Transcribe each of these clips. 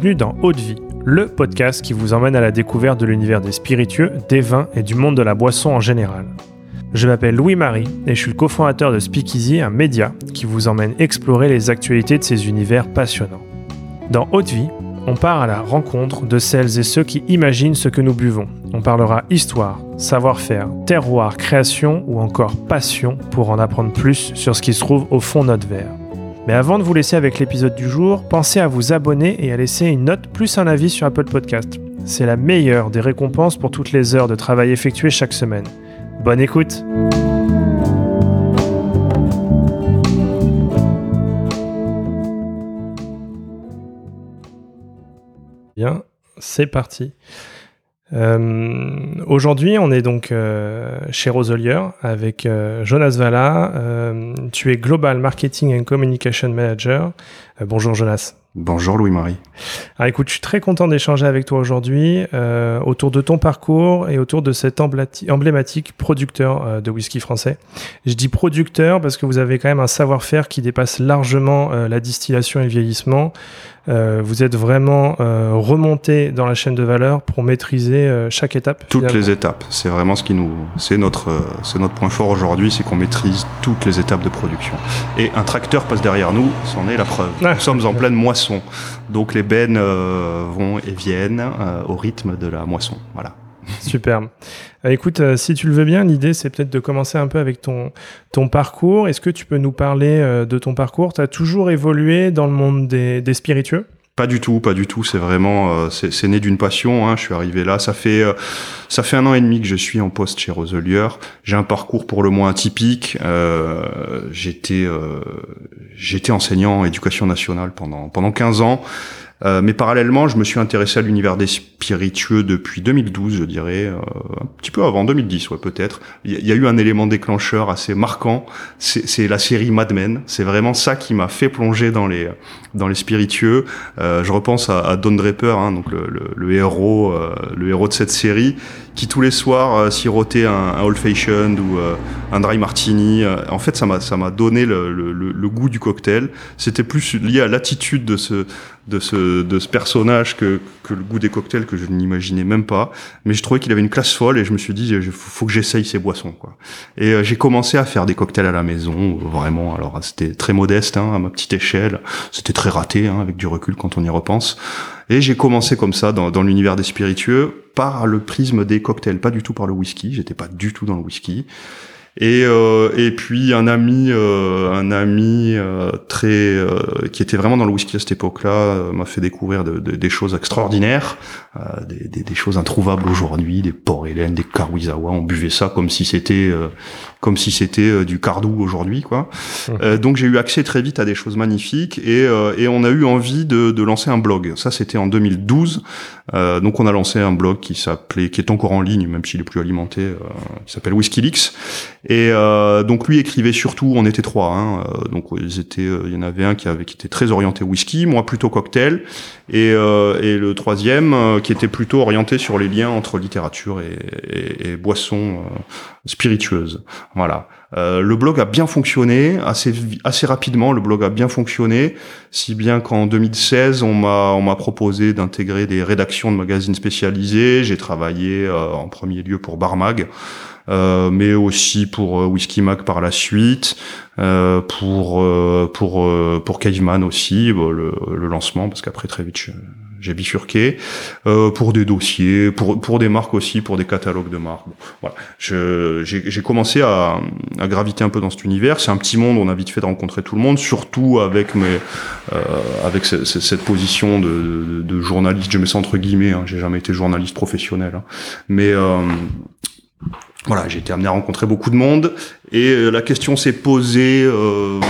Bienvenue dans Haute Vie, le podcast qui vous emmène à la découverte de l'univers des spiritueux, des vins et du monde de la boisson en général. Je m'appelle Louis-Marie et je suis le cofondateur de Speakeasy, un média qui vous emmène explorer les actualités de ces univers passionnants. Dans Haute Vie, on part à la rencontre de celles et ceux qui imaginent ce que nous buvons. On parlera histoire, savoir-faire, terroir, création ou encore passion pour en apprendre plus sur ce qui se trouve au fond de notre verre. Mais avant de vous laisser avec l'épisode du jour, pensez à vous abonner et à laisser une note plus un avis sur Apple Podcast. C'est la meilleure des récompenses pour toutes les heures de travail effectuées chaque semaine. Bonne écoute Bien, c'est parti. Euh, aujourd'hui, on est donc euh, chez Roselier avec euh, Jonas Valla. tu es Global Marketing and Communication Manager. bonjour Jonas. Bonjour Louis-Marie. Alors écoute, je suis très content d'échanger avec toi aujourd'hui autour de ton parcours et autour de cet emblématique producteur de whisky français. Je dis producteur parce que vous avez quand même un savoir-faire qui dépasse largement la distillation et le vieillissement. Euh, vous êtes vraiment euh, remonté dans la chaîne de valeur pour maîtriser euh, chaque étape. Toutes les étapes. C'est vraiment ce qui nous, c'est notre, c'est notre point fort aujourd'hui, c'est qu'on maîtrise toutes les étapes de production. Et un tracteur passe derrière nous, c'en est la preuve. Ah. Nous sommes en pleine moisson, donc les bennes vont et viennent au rythme de la moisson. Voilà. Superbe. Euh, écoute, euh, si tu le veux bien, l'idée c'est peut-être de commencer un peu avec ton, parcours. Est-ce que tu peux nous parler euh, de ton parcours? Tu as toujours évolué dans le monde des spiritueux? Pas du tout, pas du tout. C'est vraiment, c'est né d'une passion. Hein. Je suis arrivé là. Ça fait, ça fait un an et demi que je suis en poste chez Roselier. J'ai un parcours pour le moins atypique. j'étais, j'étais enseignant en éducation nationale pendant pendant 15 ans. Euh, mais parallèlement, je me suis intéressé à l'univers des spiritueux depuis 2012, je dirais, euh, un petit peu avant 2010, ouais, peut-être. Il y, a eu un élément déclencheur assez marquant, c'est la série Mad Men. C'est vraiment ça qui m'a fait plonger dans les dans les spiritueux. Euh, je repense à, à Don Draper, hein, donc le, le, le héros, euh, le héros de cette série, qui tous les soirs euh, sirotait un, un old fashioned ou un dry martini. En fait, ça m'a ça m'a donné le, le, goût du cocktail. C'était plus lié à l'attitude de ce de ce, de ce personnage que, que le goût des cocktails que je n'imaginais même pas. Mais je trouvais qu'il avait une classe folle et je me suis dit, il faut que j'essaye ces boissons. Quoi. Et euh, j'ai commencé à faire des cocktails à la maison, vraiment. Alors c'était très modeste, hein, à ma petite échelle. C'était très raté, hein, avec du recul quand on y repense. Et j'ai commencé comme ça dans, dans l'univers des spiritueux par le prisme des cocktails, pas du tout par le whisky. J'étais pas du tout dans le whisky. Et, euh, et puis un ami, euh, un ami euh, très qui était vraiment dans le whisky à cette époque-là m'a fait découvrir de, de, des choses extraordinaires, des, choses introuvables aujourd'hui, des Port Hélène, des Karuizawa. On buvait ça comme si c'était comme si c'était du Cardou aujourd'hui, quoi. Mmh. donc j'ai eu accès très vite à des choses magnifiques et, et on a eu envie de, de lancer un blog. Ça c'était en 2012. donc on a lancé un blog qui s'appelait, qui est encore en ligne, même s'il est plus alimenté, qui s'appelle WhiskyLeaks et euh, donc lui écrivait surtout, on était trois, hein, euh, donc ils étaient, euh, il y en avait un qui avait qui était très orienté whisky, moi plutôt cocktail, et, euh, et le troisième qui était plutôt orienté sur les liens entre littérature et, et, et boissons spiritueuses. Voilà. le blog a bien fonctionné assez assez rapidement. Le blog a bien fonctionné, si bien qu'en 2016 on m'a on m'a proposé d'intégrer des rédactions de magazines spécialisés. J'ai travaillé en premier lieu pour Barmag. Euh, mais aussi pour euh, Whisky Mac par la suite, euh, pour pour pour Caveman aussi le, le, lancement parce qu'après très vite j'ai bifurqué euh, pour des dossiers, pour pour des marques aussi, pour des catalogues de marques. Voilà, j'ai commencé à, à, graviter un peu dans cet univers. C'est un petit monde, on a vite fait de rencontrer tout le monde, surtout avec mes euh, avec cette position de, de, de, journaliste. Je mets ça entre guillemets. Hein, j'ai jamais été journaliste professionnel, hein, mais euh, voilà, j'ai été amené à rencontrer beaucoup de monde et euh, la question s'est posée euh,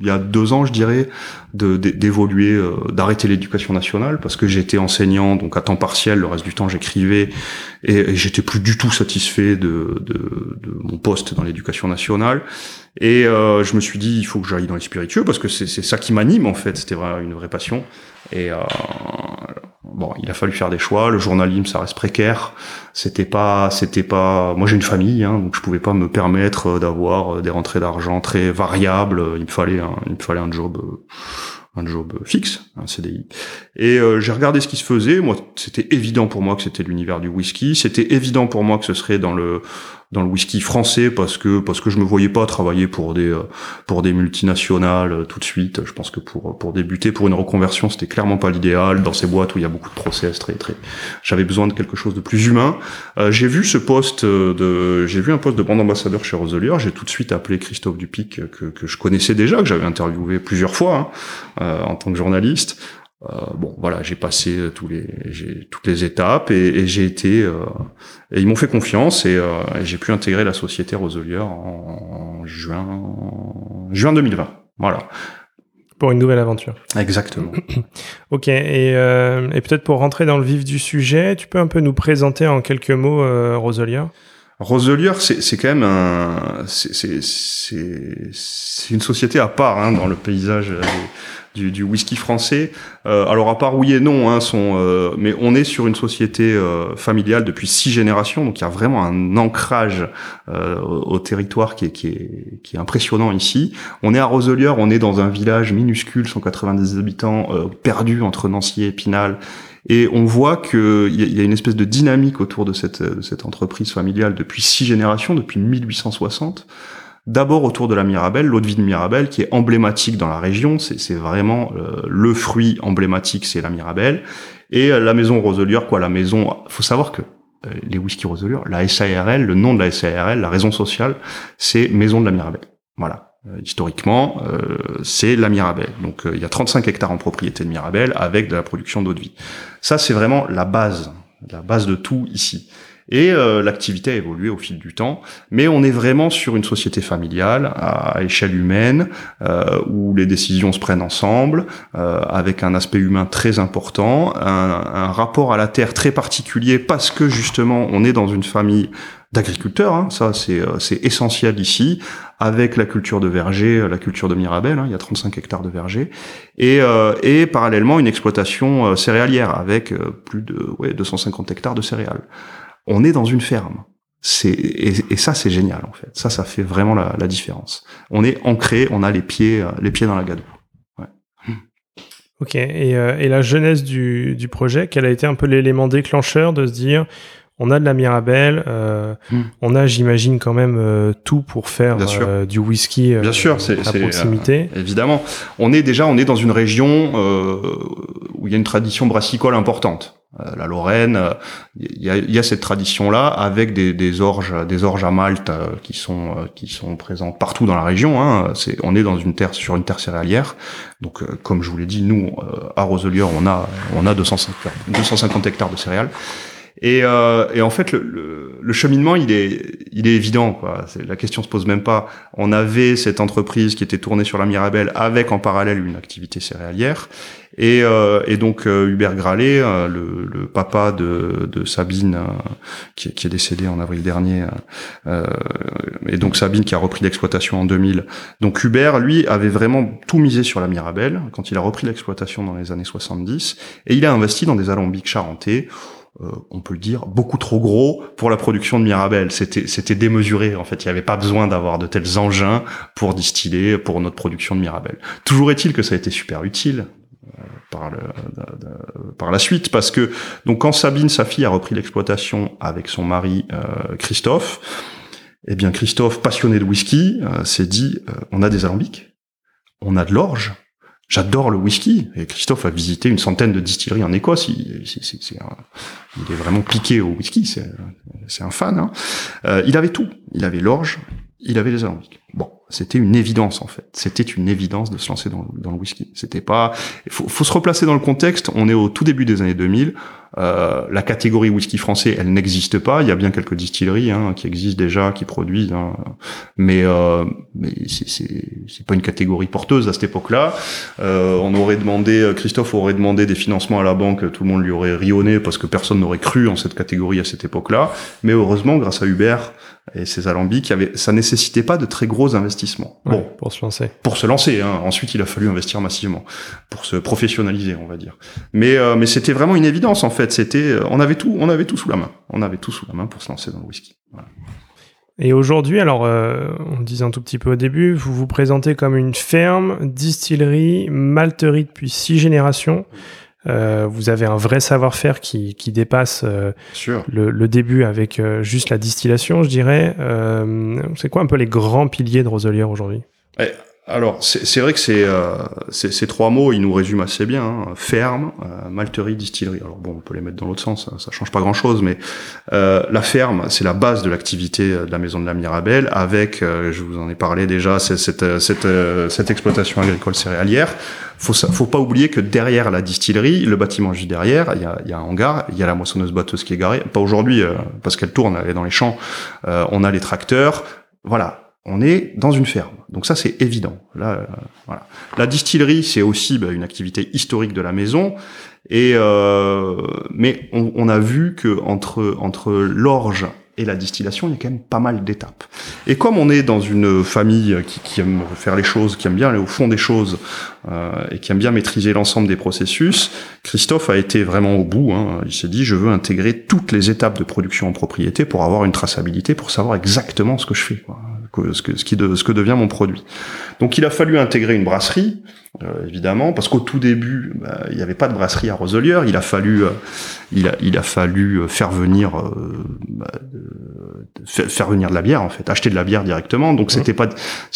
il y a deux ans, je dirais, d'évoluer, euh, d'arrêter l'éducation nationale parce que j'étais enseignant donc à temps partiel, le reste du temps j'écrivais et, j'étais plus du tout satisfait de, de, de mon poste dans l'éducation nationale. Et euh, je me suis dit il faut que j'aille dans les spiritueux parce que c'est ça qui m'anime en fait, c'était une vraie passion et euh, bon, il a fallu faire des choix. Le journalisme, ça reste précaire. C'était pas, c'était pas. Moi, j'ai une famille, hein, donc je pouvais pas me permettre d'avoir des rentrées d'argent très variables. Il me fallait, un, il me fallait un job, un job fixe, un CDI. Et euh, j'ai regardé ce qui se faisait. Moi, c'était évident pour moi que c'était l'univers du whisky. C'était évident pour moi que ce serait dans le dans le whisky français parce que parce que je me voyais pas travailler pour des euh, pour des multinationales euh, tout de suite. Je pense que pour pour débuter pour une reconversion, c'était clairement pas l'idéal dans ces boîtes où il y a beaucoup de process très très. J'avais besoin de quelque chose de plus humain. Euh, j'ai vu ce poste de j'ai vu un poste de brand ambassadeur chez Roselier. J'ai tout de suite appelé Christophe Dupic que que je connaissais déjà, que j'avais interviewé plusieurs fois hein, en tant que journaliste. Euh, bon, voilà, j'ai passé euh, tous les, j'ai toutes les étapes et, et j'ai été, euh, et ils m'ont fait confiance et, euh, et j'ai pu intégrer la société Roselier en, en juin, juin 2020. Voilà. Pour une nouvelle aventure. Exactement. ok, et, euh, et peut-être pour rentrer dans le vif du sujet, tu peux un peu nous présenter en quelques mots euh, Roselier Roselier, c'est quand même un, c'est une société à part hein, dans le paysage du, du whisky français. Euh, alors à part oui et non, hein, sont, euh, mais on est sur une société euh, familiale depuis six générations, donc il y a vraiment un ancrage euh, au, territoire qui est, qui, est, qui est impressionnant ici. On est à Roselier, on est dans un village minuscule, 190 habitants, perdu entre Nancy et Épinal. Et on voit qu'il y a une espèce de dynamique autour de cette, de cette entreprise familiale depuis six générations, depuis 1860 d'abord autour de la Mirabelle, l'eau de vie de Mirabelle, qui est emblématique dans la région. C'est vraiment euh, le fruit emblématique, c'est la Mirabelle. Et euh, la maison Roselier, quoi, la maison. Faut savoir que euh, les whisky Roselier, la SARL, le nom de la SARL, la raison sociale, c'est Maison de la Mirabelle. Voilà. historiquement, c'est la Mirabelle. Donc il y a 35 hectares en propriété de Mirabelle avec de la production d'eau de vie. Ça, c'est vraiment la base, la base de tout ici. Et euh, l'activité a évolué au fil du temps, mais on est vraiment sur une société familiale à, échelle humaine euh, où les décisions se prennent ensemble, euh, avec un aspect humain très important, un, un, rapport à la terre très particulier parce que justement on est dans une famille d'agriculteurs, hein, ça c'est c'est essentiel ici, avec la culture de verger, la culture de Mirabel, hein, il y a 35 hectares de verger, et, et parallèlement une exploitation céréalière avec plus de ouais, 250 hectares de céréales on est dans une ferme. C'est et, ça c'est génial en fait. Ça ça fait vraiment la, la, différence. On est ancré, on a les pieds euh, les pieds dans la gadoue. Ouais. Ok. Et, euh, et, la jeunesse du, du projet, quel a été un peu l'élément déclencheur de se dire on a de la Mirabelle, euh, hmm. on a, j'imagine, quand même euh, tout pour faire euh, du whisky Bien sûr, c'est, à proximité. évidemment, on est déjà, on est dans une région où il y a une tradition brassicole importante. La Lorraine, il y a, y a, cette tradition-là avec des, des, orges, des orges à Malte qui sont qui sont présentes partout dans la région. Hein. C'est, on est dans une terre sur une terre céréalière. Donc, comme je vous l'ai dit, nous à Roselier, on a on a 250, 250 hectares de céréales. Et, euh, et, en fait, le, le, cheminement, il est, il est évident. Quoi. La question se pose même pas. On avait cette entreprise qui était tournée sur la Mirabelle avec en parallèle une activité céréalière. Et, euh, donc euh, Hubert Gralet, euh, le, papa de, Sabine, qui, qui, est décédé en avril dernier, et donc Sabine qui a repris l'exploitation en 2000. Donc Hubert, lui, avait vraiment tout misé sur la Mirabelle quand il a repris l'exploitation dans les années 70, et il a investi dans des alambics charentais euh, on peut le dire, beaucoup trop gros pour la production de Mirabelle. C'était, démesuré. En fait, il n'y avait pas besoin d'avoir de tels engins pour distiller pour notre production de Mirabelle. Toujours est-il que ça a été super utile euh, par, le, par la suite, parce que donc quand Sabine, sa fille, a repris l'exploitation avec son mari euh, Christophe, eh bien Christophe, passionné de whisky, s'est dit on a des alambics, on a de l'orge, J'adore le whisky. Et Christophe a visité une centaine de distilleries en Écosse. Il, est, vraiment piqué au whisky. C'est un fan. Hein. Euh, il avait tout. Il avait l'orge. Il avait les alambics. Bon, c'était une évidence en fait. C'était une évidence de se lancer dans, le whisky. C'était pas. Faut, faut, se replacer dans le contexte. On est au tout début des années 2000. Euh, la catégorie whisky français, elle n'existe pas. Il y a bien quelques distilleries hein, qui existent déjà, qui produisent, hein. mais euh, mais c'est pas une catégorie porteuse à cette époque-là. Euh, on aurait demandé, Christophe aurait demandé des financements à la banque, tout le monde lui aurait rionné parce que personne n'aurait cru en cette catégorie à cette époque-là. Mais heureusement, grâce à Hubert et ses alambics, avait, ça nécessitait pas de très gros investissements. bon, pour se lancer. Pour se lancer. Hein. Ensuite, il a fallu investir massivement pour se professionnaliser, on va dire. Mais euh, mais c'était vraiment une évidence en fait. C'était, euh, on avait tout, on avait tout sous la main. On avait tout sous la main pour se lancer dans le whisky. Voilà. Et aujourd'hui, alors, euh, on le disait un tout petit peu au début, vous vous présentez comme une ferme, distillerie, malterie depuis six générations. Euh, vous avez un vrai savoir-faire qui, qui dépasse euh, le, le, début avec euh, juste la distillation, je dirais. Euh, c'est quoi un peu les grands piliers de Roselière aujourd'hui? Alors, c'est vrai que euh, ces trois mots, ils nous résument assez bien. Hein. Ferme, euh, malterie, distillerie. Alors bon, on peut les mettre dans l'autre sens, ça, ça, change pas grand-chose, mais euh, la ferme, c'est la base de l'activité de la maison de la Mirabelle, avec, je vous en ai parlé déjà, cette, cette, cette, exploitation agricole céréalière. Faut, faut pas oublier que derrière la distillerie, le bâtiment juste derrière, il y a, y a un hangar, il y a la moissonneuse-batteuse qui est garée. Pas aujourd'hui, parce qu'elle tourne, elle est dans les champs. on a les tracteurs. Voilà, on est dans une ferme. Donc ça, c'est évident. Là, euh, voilà. La distillerie, c'est aussi bah, une activité historique de la maison. Et euh, mais on, on, a vu que entre entre l'orge et la distillation, il y a quand même pas mal d'étapes. Et comme on est dans une famille qui, qui, aime faire les choses, qui aime bien aller au fond des choses euh, et qui aime bien maîtriser l'ensemble des processus, Christophe a été vraiment au bout. Hein. Il s'est dit, je veux intégrer toutes les étapes de production en propriété pour avoir une traçabilité, pour savoir exactement ce que je fais. Quoi ce que, ce, qui de, ce que devient mon produit. Donc il a fallu intégrer une brasserie, euh, évidemment, parce qu'au tout début, bah, il n'y avait pas de brasserie à Roselière. Il a fallu, euh, il, a, il a fallu euh, faire venir, bah, faire venir de la bière en fait, acheter de la bière directement. Donc c'était pas,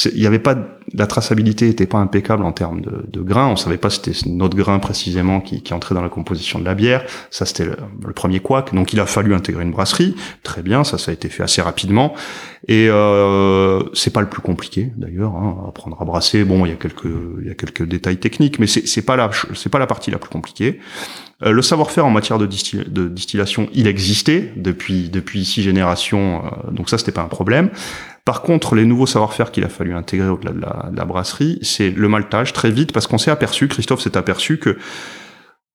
il n'y avait pas, la traçabilité était pas impeccable en termes de, de grains. On savait pas c'était notre grain précisément qui, qui entrait dans la composition de la bière. Ça c'était le, le, premier couac. Donc il a fallu intégrer une brasserie. Très bien, ça ça a été fait assez rapidement. Et euh, c'est pas le plus compliqué d'ailleurs. Hein, apprendre à brasser, bon, il y a quelques, il y a quelques détails techniques, mais c'est c'est pas la, c'est pas la partie la plus compliquée. Euh, le savoir-faire en matière de, distillation, il existait depuis depuis six générations, euh, donc ça c'était pas un problème. Par contre, les nouveaux savoir-faire qu'il a fallu intégrer au-delà de de la brasserie, c'est le maltage très vite parce qu'on s'est aperçu, Christophe s'est aperçu que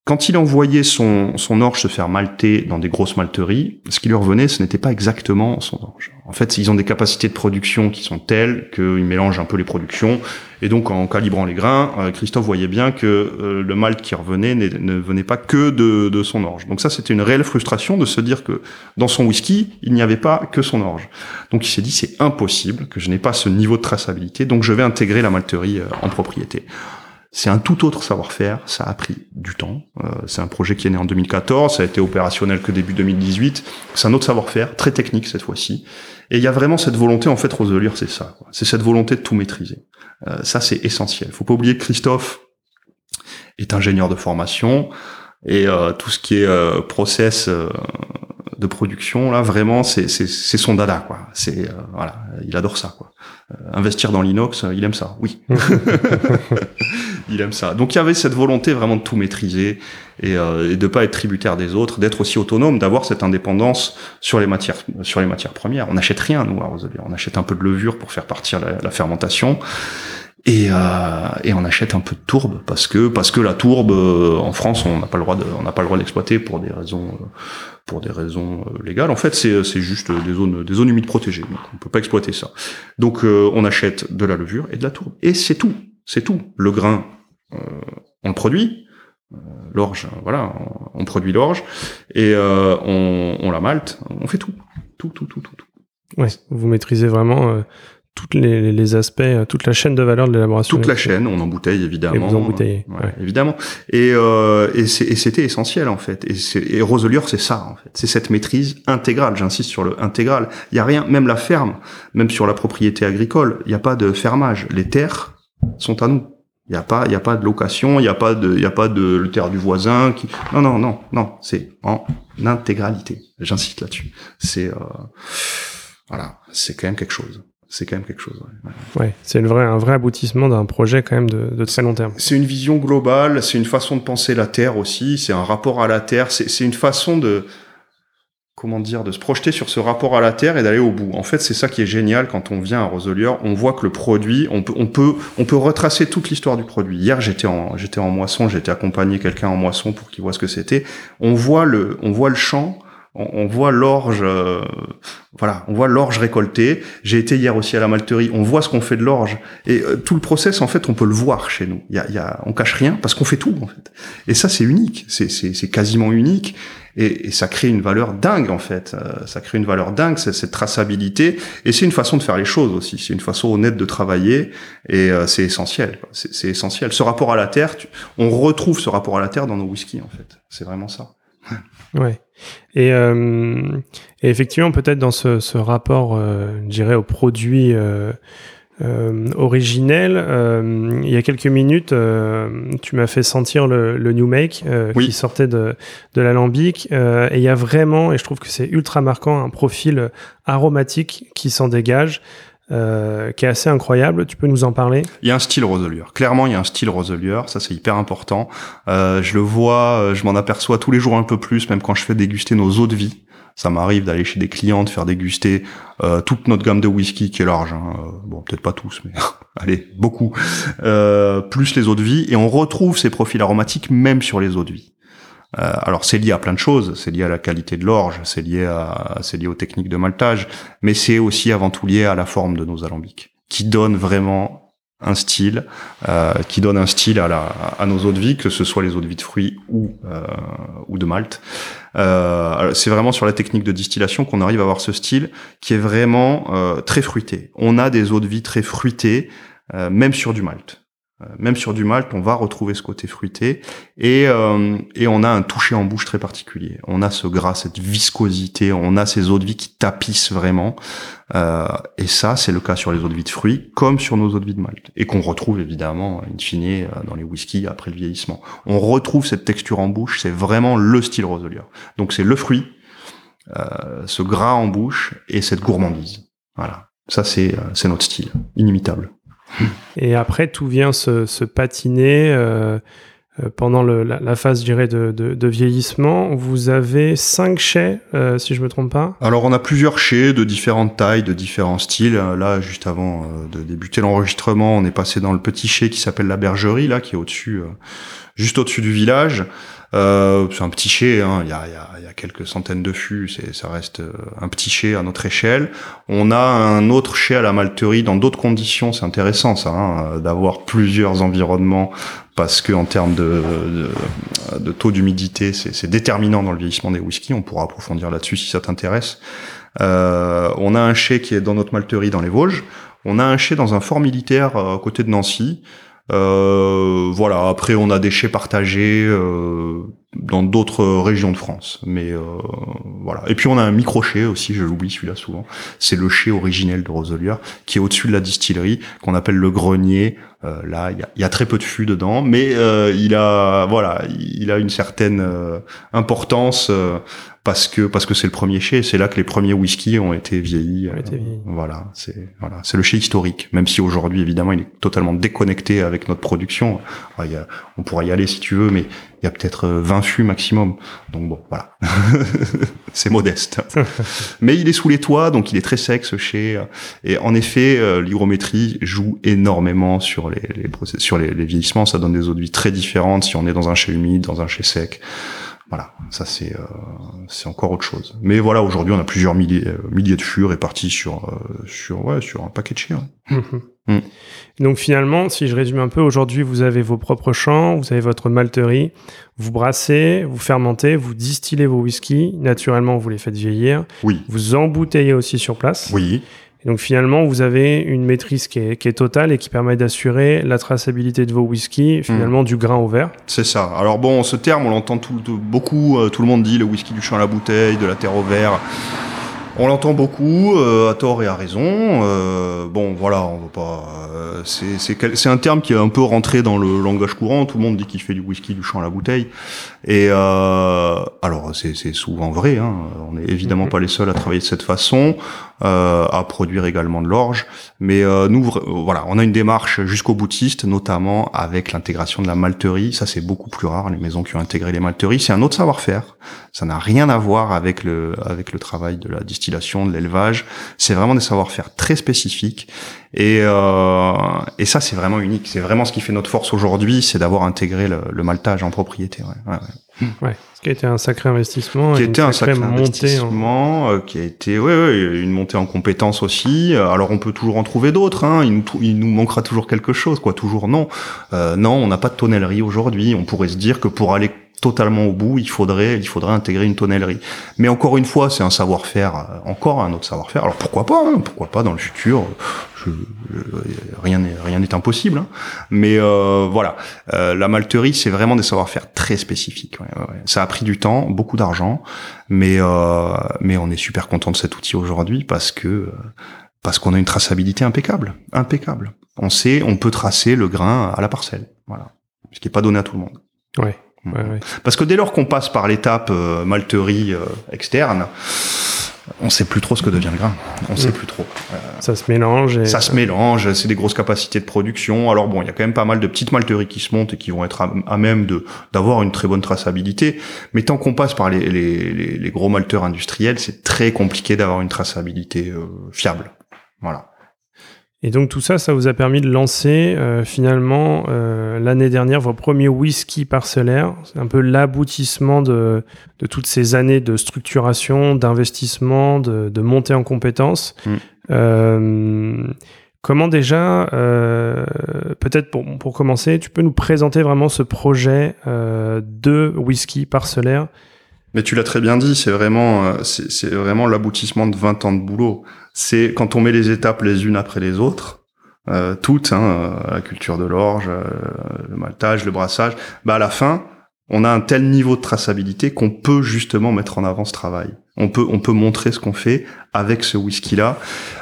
quand il envoyait son, son orge se faire malter dans des grosses malteries, ce qui lui revenait, ce n'était pas exactement son orge. En fait, ils ont des capacités de production qui sont telles qu'ils mélangent un peu les productions. Et donc, en calibrant les grains, euh, Christophe voyait bien que euh, le malt qui revenait ne venait pas que de, de son orge. Donc ça, c'était une réelle frustration de se dire que dans son whisky, il n'y avait pas que son orge. Donc il s'est dit, c'est impossible que je n'ai pas ce niveau de traçabilité, donc je vais intégrer la malterie euh, en propriété. C'est un tout autre savoir-faire, ça a pris du temps. Euh, c'est un projet qui est né en 2014, ça a été opérationnel que début 2018. C'est un autre savoir-faire, très technique cette fois-ci. Et il y a vraiment cette volonté, en fait, Roselier, c'est ça. C'est cette volonté de tout maîtriser. Euh, ça, c'est essentiel. Faut pas oublier que Christophe est ingénieur de formation et euh, tout ce qui est euh, process euh, de production là vraiment c'est c'est c'est son dada quoi c'est euh, voilà il adore ça quoi investir dans l'inox il aime ça oui il aime ça. Donc il y avait cette volonté vraiment de tout maîtriser et, euh, et de pas être tributaire des autres, d'être aussi autonome, d'avoir cette indépendance sur les matières sur les matières premières. On n'achète rien nous à Roselier. On achète un peu de levure pour faire partir la, la fermentation. Et, euh, et, on achète un peu de tourbe parce que parce que la tourbe euh, en France on n'a pas le droit de, on n'a pas le droit d'exploiter pour des raisons euh, pour des raisons euh, légales. En fait c'est c'est juste des zones des zones humides protégées. Donc on peut pas exploiter ça. Donc on achète de la levure et de la tourbe. Et c'est tout. C'est tout. Le grain euh, on le produit, euh, l'orge, voilà, on, produit l'orge. Et euh, on, on, la malte, on fait tout, tout, tout, tout, tout. Ouais, vous maîtrisez vraiment tous les, les, aspects, toute la chaîne de valeur de l'élaboration. Toute la chaîne, on embouteille évidemment. Et vous embouteillez. Ouais, Évidemment. Et, euh, et c'était essentiel en fait. Et, et Roselier, c'est ça en fait. C'est cette maîtrise intégrale. J'insiste sur le intégral. Il y a rien, même la ferme, même sur la propriété agricole, il n'y a pas de fermage. Les terres sont à nous. Il n'y a pas, il y a pas de location, il n'y a pas de, il y a pas de le terre du voisin qui. Non, non, non, non. C'est en intégralité. J'insiste là-dessus. C'est, euh, voilà, c'est quand même quelque chose. C'est quand même quelque chose. Ouais, ouais c'est vrai, un vrai aboutissement d'un projet quand même de, de très long terme. C'est une vision globale. C'est une façon de penser la terre aussi. C'est un rapport à la terre. C'est une façon de comment dire, de se projeter sur ce rapport à la terre et d'aller au bout. En fait, c'est ça qui est génial quand on vient à Roselier. On voit que le produit, on peut, on peut, on peut retracer toute l'histoire du produit. Hier, j'étais en, j'étais en moisson, j'étais accompagné quelqu'un en moisson pour qu'il voit ce que c'était. On voit le, on voit le champ on, voit l'orge, euh, voilà, on voit l'orge récoltée. J'ai été hier aussi à la malterie, on voit ce qu'on fait de l'orge et euh, tout le process en fait, on peut le voir chez nous. Il y a, y a, on cache rien parce qu'on fait tout en fait. Et ça c'est unique, c'est c'est quasiment unique et, et, ça crée une valeur dingue en fait. Euh, ça crée une valeur dingue, cette traçabilité et c'est une façon de faire les choses aussi. C'est une façon honnête de travailler et c'est essentiel. C'est essentiel. Ce rapport à la terre, on retrouve ce rapport à la terre dans nos whiskies en fait. C'est vraiment ça. Ouais. Et, euh, et effectivement, peut-être dans ce, ce rapport, euh, je dirais, au produit euh, euh originel, euh, il y a quelques minutes, tu m'as fait sentir le, le New Make qui sortait de, de l'alambic. et il y a vraiment, et je trouve que c'est ultra marquant, un profil aromatique qui s'en dégage. Euh, qui est assez incroyable. Tu peux nous en parler? Il y a un style Roselier. Clairement, il y a un style Roselier. Ça, c'est hyper important. Euh, je le vois, euh, je m'en aperçois tous les jours un peu plus, même quand je fais déguster nos eaux de vie. Ça m'arrive d'aller chez des clients, de faire déguster euh, toute notre gamme de whisky qui est large. Hein. Euh, bon, peut-être pas tous, mais allez, beaucoup. plus les eaux de vie. Et on retrouve ces profils aromatiques même sur les eaux de vie. Euh, alors c'est lié à plein de choses, c'est lié à la qualité de l'orge, c'est lié à c'est lié aux techniques de maltage, mais c'est aussi avant tout lié à la forme de nos alambics, qui donne vraiment un style, euh, qui donne un style à, la, à nos eaux de vie, que ce soit les eaux de vie de fruits ou euh, ou de malt. Euh, c'est vraiment sur la technique de distillation qu'on arrive à avoir ce style qui est vraiment euh, très fruité. On a des eaux de vie très fruitées, euh, même sur du malt. Euh, même sur du malt, on va retrouver ce côté fruité et, euh, et on a un toucher en bouche très particulier. On a ce gras, cette viscosité, on a ces eaux de vie qui tapissent vraiment. Euh, et ça, c'est le cas sur les eaux de vie de fruits comme sur nos eaux de vie de malt et qu'on retrouve évidemment in fine euh, dans les whiskies après le vieillissement. On retrouve cette texture en bouche, c'est vraiment le style Roselier. Donc c'est le fruit, euh, ce gras en bouche et cette gourmandise. Voilà, ça c'est c'est notre style, inimitable. Et après, tout vient se, patiner euh, euh pendant la, phase, je dirais, de, de, vieillissement. Vous avez cinq chais, euh, si je me trompe pas? Alors, on a plusieurs chais de différentes tailles, de différents styles. Là, juste avant de débuter l'enregistrement, on est passé dans le petit chai qui s'appelle la Bergerie, là, qui est au-dessus, juste au-dessus du village. Euh, c'est un petit chai, hein. il, y a, il, y a, quelques centaines de fûts, ça reste euh, un petit chai à notre échelle. On a un autre chai à la malterie dans d'autres conditions, c'est intéressant ça, hein, d'avoir plusieurs environnements parce que en termes de, taux d'humidité, c'est, déterminant dans le vieillissement des whiskies. On pourra approfondir là-dessus si ça t'intéresse. Euh, on a un chai qui est dans notre malterie dans les Vosges. On a un chai dans un fort militaire euh, à côté de Nancy. Euh, voilà. Après, on a des chais partagés euh, dans d'autres régions de France, mais euh, voilà. Et puis on a un micro chai aussi, je l'oublie celui-là souvent. C'est le chai originel de Roselier, qui est au-dessus de la distillerie, qu'on appelle le grenier. Euh, là, il y a, y a, très peu de fûts dedans, mais euh, il a, voilà, il a une certaine euh, importance parce que parce que c'est le premier chai, c'est là que les premiers whiskies ont été vieillis. Euh, été vieillis. voilà, c'est voilà, c'est le chai historique. Même si aujourd'hui évidemment il est totalement déconnecté avec notre production. il y a, on pourra y aller si tu veux, mais il y a peut-être 20 euh, fûts maximum. Donc bon, voilà, c'est modeste. mais il est sous les toits, donc il est très sec ce chai. Et en effet, euh, l'hygrométrie joue énormément sur les, les sur les, les vieillissements. Ça donne des eaux de vie très différentes si on est dans un chai humide, dans un chai sec. Voilà, ça c'est euh, c'est encore autre chose. Mais voilà, aujourd'hui on a plusieurs milliers euh, milliers de fûts répartis sur euh, sur ouais sur un paquet de chiens. Mhm. Mm. Donc finalement, si je résume un peu, aujourd'hui vous avez vos propres champs, vous avez votre malterie, vous brassez, vous fermentez, vous distillez vos whiskies, naturellement vous les faites vieillir. Oui. Vous embouteillez aussi sur place. Oui. Donc finalement, vous avez une maîtrise qui est, qui est totale et qui permet d'assurer la traçabilité de vos whiskies, finalement mmh. du grain au verre. C'est ça. Alors bon, ce terme, on l'entend tout, beaucoup, euh, tout le monde dit le whisky du champ à la bouteille, de la terre au verre. On l'entend beaucoup, euh, à tort et à raison. Euh, bon, voilà, on va pas. Euh, c'est un terme qui est un peu rentré dans le langage courant. Tout le monde dit qu'il fait du whisky du champ à la bouteille. Et euh, alors, c'est souvent vrai. Hein. On n'est évidemment mmh. pas les seuls à travailler de cette façon, à produire également de l'orge. Mais euh, nous, voilà, on a une démarche jusqu'au boutiste, notamment avec l'intégration de la malterie. Ça, c'est beaucoup plus rare. Les maisons qui ont intégré les malteries, c'est un autre savoir-faire. Ça n'a rien à voir avec le avec le travail de la distillation de l'élevage. C'est vraiment des savoir-faire très spécifiques. Et, euh, et ça, c'est vraiment unique. C'est vraiment ce qui fait notre force aujourd'hui, c'est d'avoir intégré le, le, maltage en propriété. Ouais. Ouais, Ouais, ce qui a été un sacré investissement. Qui a été un sacré montée en- investissement, euh, qui a été ouais, ouais, une montée en compétences aussi. Euh, Alors on peut toujours en trouver d'autres. Hein. Il, nous, il nous manquera toujours quelque chose, quoi. Toujours non. Euh, non, on n'a pas de tonnellerie aujourd'hui. On pourrait se dire que pour aller totalement au bout, il faudrait, il faudrait intégrer une tonnellerie. Mais encore une fois, c'est un savoir-faire, euh, encore un autre savoir-faire. Alors pourquoi pas hein, Pourquoi pas dans le futur je, je- rien n'est rien n'est impossible. hein. Mais euh, voilà, Euh, la malterie, c'est vraiment des savoir-faire très spécifiques. ouais. Ça a pris du temps, beaucoup d'argent, mais euh, mais on est super content de cet outil aujourd'hui parce que euh, parce qu'on a une traçabilité impeccable, impeccable. On sait, on peut tracer le grain à la parcelle, voilà, ce qui est pas donné à tout le monde. Ouais, ouais, ouais. Parce que dès lors qu'on passe par l'étape euh, malterie euh, externe, on sait plus trop ce que devient le grain. On sait Mm. plus trop. Euh, Ça se mélange. Et... ça se mélange, c'est des grosses capacités de production. Alors bon, il y a quand même pas mal de petites malteries qui se montent et qui vont être à, à même de d'avoir une très bonne traçabilité. Mais tant qu'on passe par les, les, les, les gros malteurs industriels, c'est très compliqué d'avoir une traçabilité euh, fiable. Voilà. Et donc tout ça, ça vous a permis de lancer euh, finalement euh, l'année dernière vos premiers whisky parcellaires. C'est un peu l'aboutissement de, de toutes ces années de structuration, d'investissement, de, de montée en compétences. Mm. Euh, comment déjà, peut-être pour, pour commencer, tu peux nous présenter vraiment ce projet de whisky parcellaire Mais tu l'as très bien dit, c'est vraiment, euh, c'est vraiment l'aboutissement de 20 ans de boulot. C'est quand on met les étapes les unes après les autres, euh, toutes, hein, euh, la culture de l'orge, euh, le maltage, le brassage, bah à la fin, on a un tel niveau de traçabilité qu'on peut justement mettre en avant ce travail. On peut, on peut montrer ce qu'on fait avec ce whisky-là.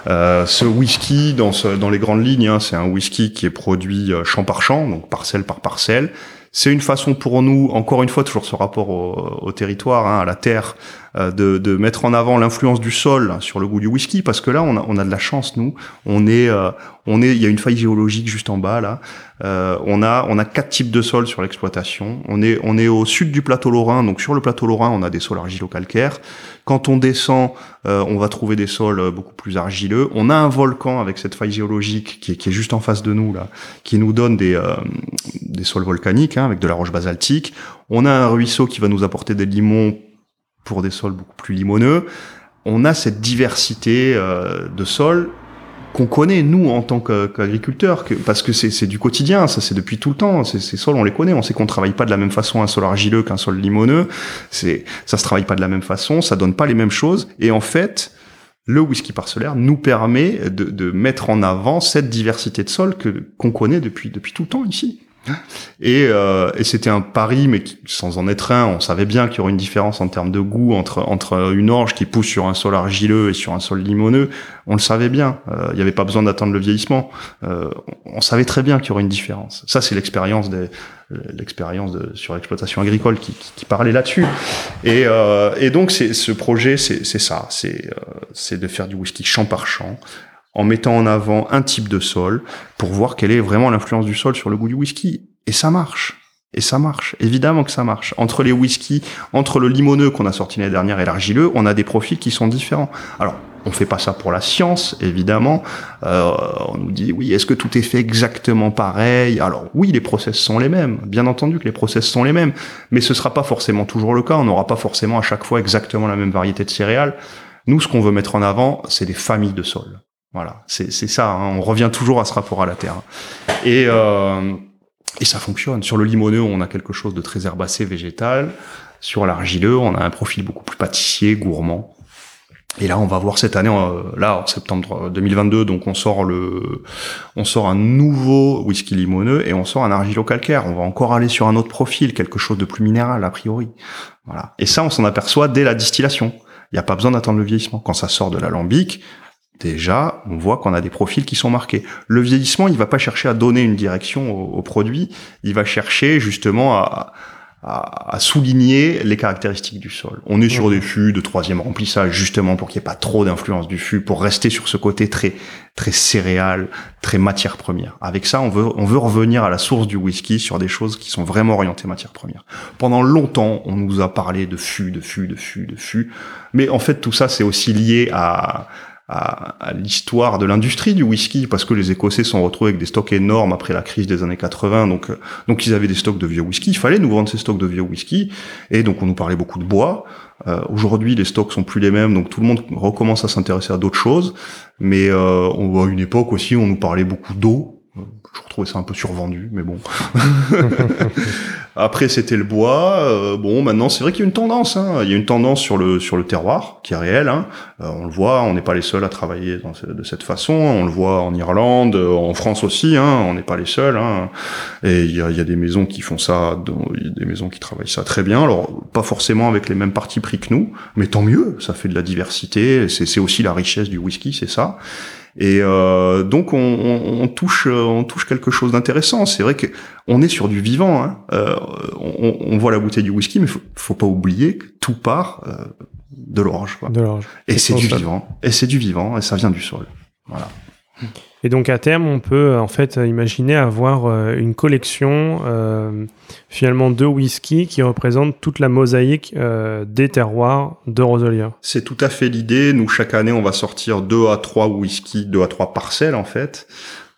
Euh, ce whisky, dans, ce, dans les grandes lignes, hein, c'est un whisky qui est produit euh, champ par champ, donc parcelle par parcelle. C'est une façon pour nous, encore une fois, toujours ce rapport au, territoire, hein, à la terre, de, de mettre en avant l'influence du sol sur le goût du whisky, parce que là, on a, on a de la chance, nous. On est, euh, on est, il y a une faille géologique juste en bas là. Euh, on a, on a quatre types de sols sur l'exploitation. On est, on est au sud du plateau lorrain, donc sur le plateau lorrain, on a des sols argilo-calcaires. Quand on descend, euh, on va trouver des sols euh, beaucoup plus argileux. On a un volcan avec cette faille géologique qui est, qui est juste en face de nous là, qui nous donne des, euh, des sols volcaniques hein, avec de la roche basaltique. On a un ruisseau qui va nous apporter des limons pour des sols beaucoup plus limoneux. On a cette diversité euh, de sols qu'on connaît nous en tant qu'agriculteurs, que, parce que c'est c'est du quotidien, ça c'est depuis tout le temps. Ces, ces sols on les connaît, on sait qu'on travaille pas de la même façon un sol argileux qu'un sol limoneux. C'est ça se travaille pas de la même façon, ça donne pas les mêmes choses. Et en fait, le whisky parcellaire nous permet de, de mettre en avant cette diversité de sols que qu'on connaît depuis depuis tout le temps ici. Et, euh, et c'était un pari, mais sans en être un, on savait bien qu'il y aurait une différence en termes de goût entre entre une orge qui pousse sur un sol argileux et sur un sol limoneux. On le savait bien. Euh, Il n'y avait pas besoin d'attendre le vieillissement. Euh, on, savait très bien qu'il y aurait une différence. Ça, c'est l'expérience des l'expérience de, sur l'exploitation agricole qui, qui, qui parlait là-dessus. Et, euh, et donc, c'est, ce projet, c'est, c'est ça. C'est, euh, c'est de faire du whisky champ par champ en mettant en avant un type de sol pour voir quelle est vraiment l'influence du sol sur le goût du whisky. Et ça marche. Et ça marche. Évidemment que ça marche. Entre les whiskies, entre le limoneux qu'on a sorti l'année dernière et l'argileux, on a des profils qui sont différents. Alors, on fait pas ça pour la science, évidemment. Euh, on nous dit, oui, est-ce que tout est fait exactement pareil? Alors, oui, les process sont les mêmes. Bien entendu que les process sont les mêmes. Mais ce sera pas forcément toujours le cas. On n'aura pas forcément à chaque fois exactement la même variété de céréales. Nous, ce qu'on veut mettre en avant, c'est des familles de sols. Voilà, c'est ça. hein. On revient toujours à ce rapport à la terre. Et euh, et ça fonctionne. Sur le limoneux, on a quelque chose de très herbacé, végétal. Sur l'argileux, on a un profil beaucoup plus pâtissier, gourmand. Et là, on va voir cette année, euh, là, en septembre 2022, donc on sort le, on sort un nouveau whisky limoneux et on sort un argilo-calcaire. On va encore aller sur un autre profil, quelque chose de plus minéral a priori. Voilà. Et ça, on s'en aperçoit dès la distillation. Il n'y a pas besoin d'attendre le vieillissement. Quand ça sort de l'alambic, déjà, on voit qu'on a des profils qui sont marqués. Le vieillissement, il va pas chercher à donner une direction au, au produit, il va chercher justement à, à, à souligner les caractéristiques du sol. On est sur Mhm. des fûts de troisième remplissage, justement pour qu'il n'y ait pas trop d'influence du fût, pour rester sur ce côté très très céréal, très matière première. Avec ça, on veut on veut revenir à la source du whisky sur des choses qui sont vraiment orientées matière première. Pendant longtemps, on nous a parlé de fût, de fût, de fût, de fût, mais en fait tout ça c'est aussi lié à à, l'histoire de l'industrie du whisky parce que les Écossais sont retrouvés avec des stocks énormes après la crise des années 80 donc euh, donc ils avaient des stocks de vieux whisky il fallait nous vendre ces stocks de vieux whisky et donc on nous parlait beaucoup de bois. Euh, aujourd'hui les stocks sont plus les mêmes donc tout le monde recommence à s'intéresser à d'autres choses mais euh, on voit une époque aussi on nous parlait beaucoup d'eau je retrouvais ça un peu survendu, mais bon. Après, c'était le bois. Euh, bon, maintenant, c'est vrai qu'il y a une tendance. Hein. Il y a une tendance sur le sur le terroir qui est réelle. Hein. Euh, on le voit. On n'est pas les seuls à travailler de cette façon. On le voit en Irlande, euh, en France aussi. Hein. On n'est pas les seuls. Hein. Et il y a, y a, des maisons qui font ça. Il y a des maisons qui travaillent ça très bien. Alors, pas forcément avec les mêmes parties pris que nous, mais tant mieux. Ça fait de la diversité. C'est aussi la richesse du whisky, c'est ça. Et euh, donc on, on, touche, on touche quelque chose d'intéressant. C'est vrai que on est sur du vivant. Hein. Euh, on, on, voit la bouteille du whisky, mais faut, faut pas oublier que tout part euh, de l'orange. De l'orange. Et c'est du vivant. Et c'est du vivant. Et ça vient du sol. Voilà. Et donc à terme, on peut en fait imaginer avoir euh, une collection euh, finalement de whisky qui représente toute la mosaïque euh, des terroirs de Roselier. C'est tout à fait l'idée. Nous chaque année, on va sortir deux à trois whisky, deux à trois parcelles en fait.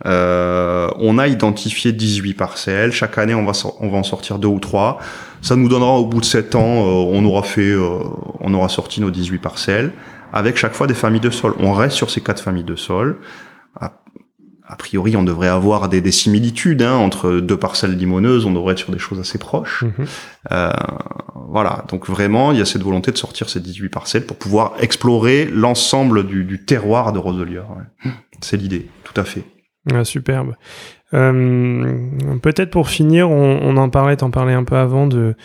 on a identifié 18 parcelles. Chaque année, on va, on va en sortir deux ou trois. Ça nous donnera au bout de sept ans, on aura fait, on aura sorti nos 18 parcelles avec chaque fois des familles de sol. On reste sur ces quatre familles de sol a priori, on devrait avoir des, des similitudes hein, entre deux parcelles limoneuses. On devrait être sur des choses assez proches. Mhm. Euh, voilà. Donc vraiment, il y a cette volonté de sortir ces 18 parcelles pour pouvoir explorer l'ensemble du, du, terroir de Roselier. C'est l'idée, tout à fait. Ah, superbe. Euh, Peut-être pour finir, on, on en parlait, t'en parlais un peu avant de,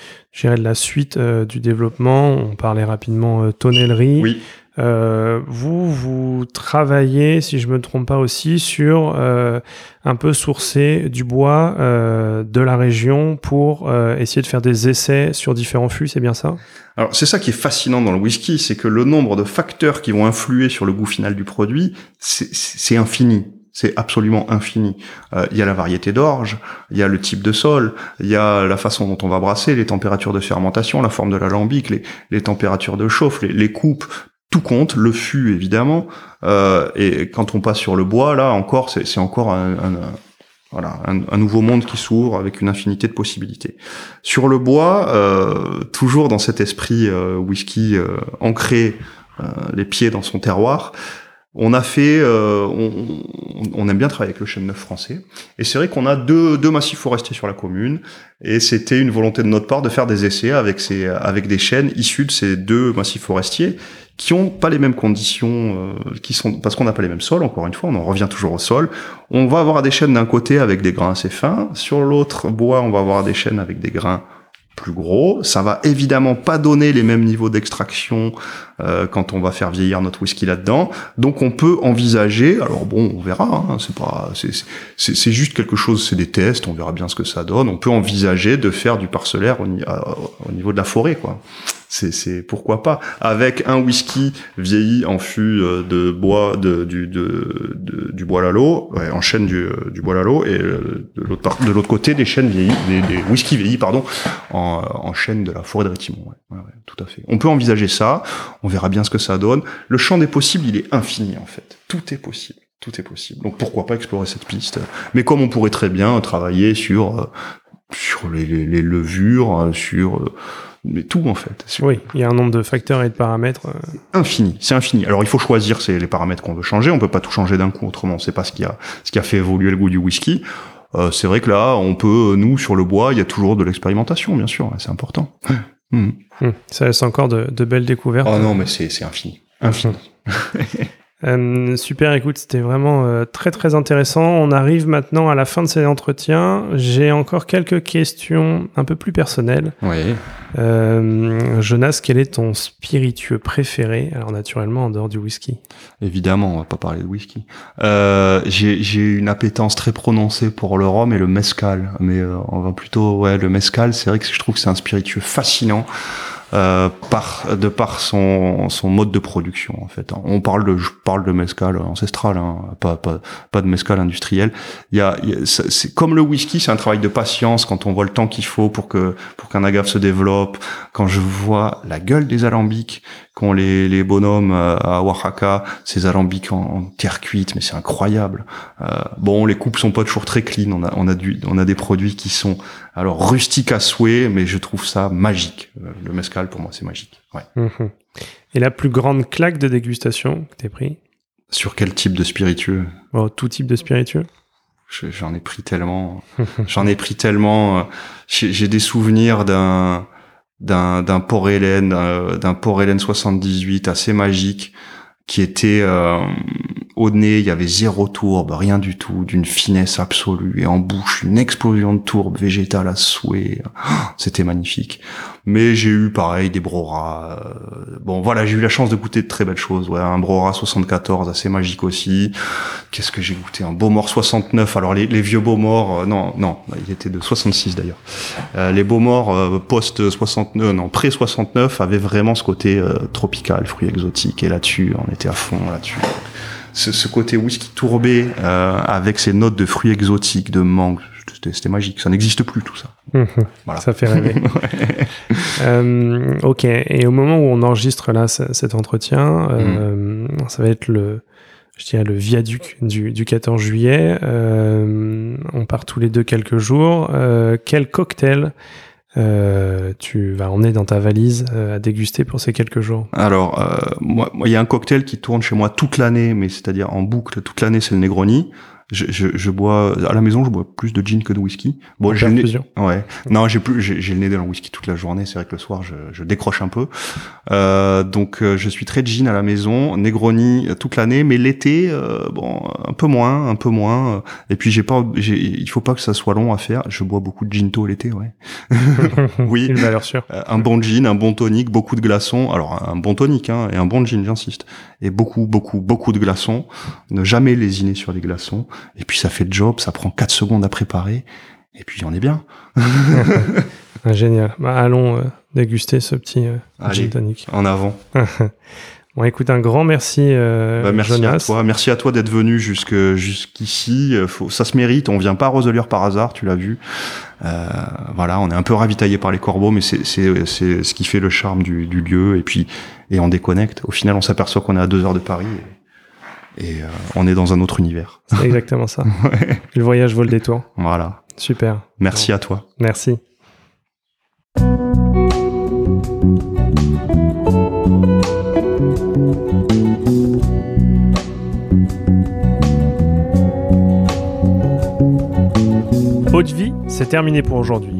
de la suite euh, du développement. On parlait rapidement tonnellerie. Oui. Euh, vous, vous travaillez, si je me trompe pas aussi, sur euh, un peu sourcer du bois euh, de la région pour essayer de faire des essais sur différents fûts, c'est bien ça? Alors c'est ça qui est fascinant dans le whisky, c'est que le nombre de facteurs qui vont influer sur le goût final du produit, c'est infini c'est absolument infini. Il y a la variété d'orge, il y a le type de sol, il y a la façon dont on va brasser, les températures de fermentation, la forme de l'alambic, les, les températures de chauffe, les, les coupes, tout compte, le fût évidemment, euh, et quand on passe sur le bois, là encore, c'est encore un, nouveau monde qui s'ouvre avec une infinité de possibilités. Sur le bois, euh, toujours dans cet esprit euh, whisky ancré, les pieds dans son terroir, on a fait, on, aime bien travailler avec le chêne neuf français, et c'est vrai qu'on a deux, deux massifs forestiers sur la commune, et c'était une volonté de notre part de faire des essais avec avec des chênes issus de ces deux massifs forestiers qui ont pas les mêmes conditions, euh, qui sont parce qu'on n'a pas les mêmes sols. Encore une fois, on en revient toujours au sol. On va avoir des chaînes d'un côté avec des grains assez fins, sur l'autre bois, on va avoir des chaînes avec des grains plus gros. Ça va évidemment pas donner les mêmes niveaux d'extraction euh, quand on va faire vieillir notre whisky là-dedans. Donc on peut envisager. Alors bon, on verra. Hein, c'est pas, c'est juste quelque chose. C'est des tests. On verra bien ce que ça donne. On peut envisager de faire du parcellaire au, au niveau de la forêt, quoi c'est pourquoi pas. Avec un whisky vieilli en fût euh, de bois de du de, du bois lalo ouais, en chêne du, euh, du bois lalo et euh, de l'autre de l'autre côté des chênes vieillis des, des whisky vieillis pardon en, en chêne de la forêt de Rétimont ouais, ouais, tout à fait. On peut envisager ça. On verra bien ce que ça donne. Le champ des possibles il est infini en fait. Tout est possible. Tout est possible. Donc pourquoi pas explorer cette piste? Mais comme on pourrait très bien travailler sur sur les, les, les levures sur mais tout en fait. Oui, il y a un nombre de facteurs et de paramètres. Euh. Infini, c'est infini. Alors il faut choisir c'est les paramètres qu'on veut changer. On peut pas tout changer d'un coup, autrement c'est pas ce qui a ce qui a fait évoluer le goût du whisky. Euh, c'est vrai que là, on peut, nous sur le bois, il y a toujours de l'expérimentation, bien sûr, c'est important. Mmh. Mmh. Ça laisse encore de, de belles découvertes. Oh non, mais c'est infini, infini. Euh, super, écoute, c'était vraiment euh, très très intéressant. On arrive maintenant à la fin de cet entretien. J'ai encore quelques questions un peu plus personnelles. Oui. Euh, Jonas, quel est ton spiritueux préféré? Alors naturellement en dehors du whisky. Évidemment, on va pas parler de whisky. Euh, j'ai une appétence très prononcée pour le rhum et le mezcal, mais on va plutôt ouais le mezcal. C'est vrai que je trouve que c'est un spiritueux fascinant. Euh, par de par son son mode de production en fait. On parle de je parle de mescal ancestral, hein, pas pas pas de mescal industriel. Il y a, c'est comme le whisky, c'est un travail de patience quand on voit le temps qu'il faut pour que pour qu'un agave se développe. Quand je vois la gueule des alambics qu'ont les les bonhommes euh, à Oaxaca, ces alambics en, terre cuite, mais c'est incroyable. Euh, bon, les coupes sont pas toujours très clean. On a on a du on a des produits qui sont alors rustique à souhait, mais je trouve ça magique. Euh, le mescal, pour moi, c'est magique. Ouais. Mhm. Et la plus grande claque de dégustation que t'es pris? Sur quel type de spiritueux? Oh, Tout type de spiritueux J'en ai pris tellement. J'en ai pris tellement. Euh, j'ai des souvenirs d'un d'un d'un Port Hélène, euh, d'un Port Hélène 78 assez magique qui était euh, au nez, il y avait zéro tourbe, rien du tout, d'une finesse absolue, et en bouche, une explosion de tourbe végétale à souhait. C'était magnifique. Mais j'ai eu pareil des Brora. Euh, bon voilà, j'ai eu la chance de goûter de très belles choses. Ouais, un Brora 74 assez magique aussi. Qu'est-ce que j'ai goûté? Un Beaumort 69. Alors les, vieux Beaumort, euh, non non, il était de 66 d'ailleurs. Euh, les Beaumort euh, post 69, non pré 69 avaient vraiment ce côté tropical, fruits exotiques. Et là-dessus, on était à fond là-dessus. Ce, ce, côté whisky tourbé avec ses notes de fruits exotiques, de mangue, c'était magique. Ça n'existe plus tout ça. Mhm. voilà. Ça fait rêver. euh, ok. Et au moment où on enregistre là cet entretien, euh, ça va être le, je dirais le viaduc du, du 14 juillet. Euh, on part tous les deux quelques jours. Euh, quel cocktail euh, tu vas emmener dans ta valise euh, à déguster pour ces quelques jours. Alors, euh, moi, il y a un cocktail qui tourne chez moi toute l'année, mais c'est-à-dire en boucle toute l'année, c'est le Negroni je, je, je, bois à la maison, je bois plus de gin que de whisky. Bon, j'ai le nez, ouais. Non, j'ai plus, j'ai le nez dans le whisky toute la journée. C'est vrai que le soir, je, je décroche un peu. Euh, donc, euh, je suis très gin à la maison, Negroni euh, toute l'année, mais l'été, euh, bon, un peu moins, un peu moins. Et puis, j'ai pas, il faut pas que ça soit long à faire. Je bois beaucoup de ginto l'été, ouais. oui. Une valeur sûre. Un bon gin, un bon tonic, beaucoup de glaçons. Alors, un bon tonic, hein, et un bon gin, j'insiste. Et beaucoup, beaucoup, beaucoup de glaçons. Ne jamais lésiner sur les glaçons et puis ça fait le job, ça prend 4 secondes à préparer, et puis on est bien. Ah, génial. Bah, allons euh, déguster ce petit euh, gin tonic. En avant. bon, écoute, un grand merci, euh, bah, merci à toi. Merci à toi d'être venu jusque jusqu'ici. Faut, ça se mérite. On vient pas à Roselière par hasard, tu l'as vu. Euh, voilà, on est un peu ravitaillé par les corbeaux, mais c'est c'est c'est ce qui fait le charme du, du lieu. Et puis et on déconnecte. Au final, on s'aperçoit qu'on est à deux heures de Paris. Et et euh, on est dans un autre univers. C'est exactement ça. Le voyage vaut le détour. Voilà. Super. Merci à toi. Merci. Haute vie, c'est terminé pour aujourd'hui.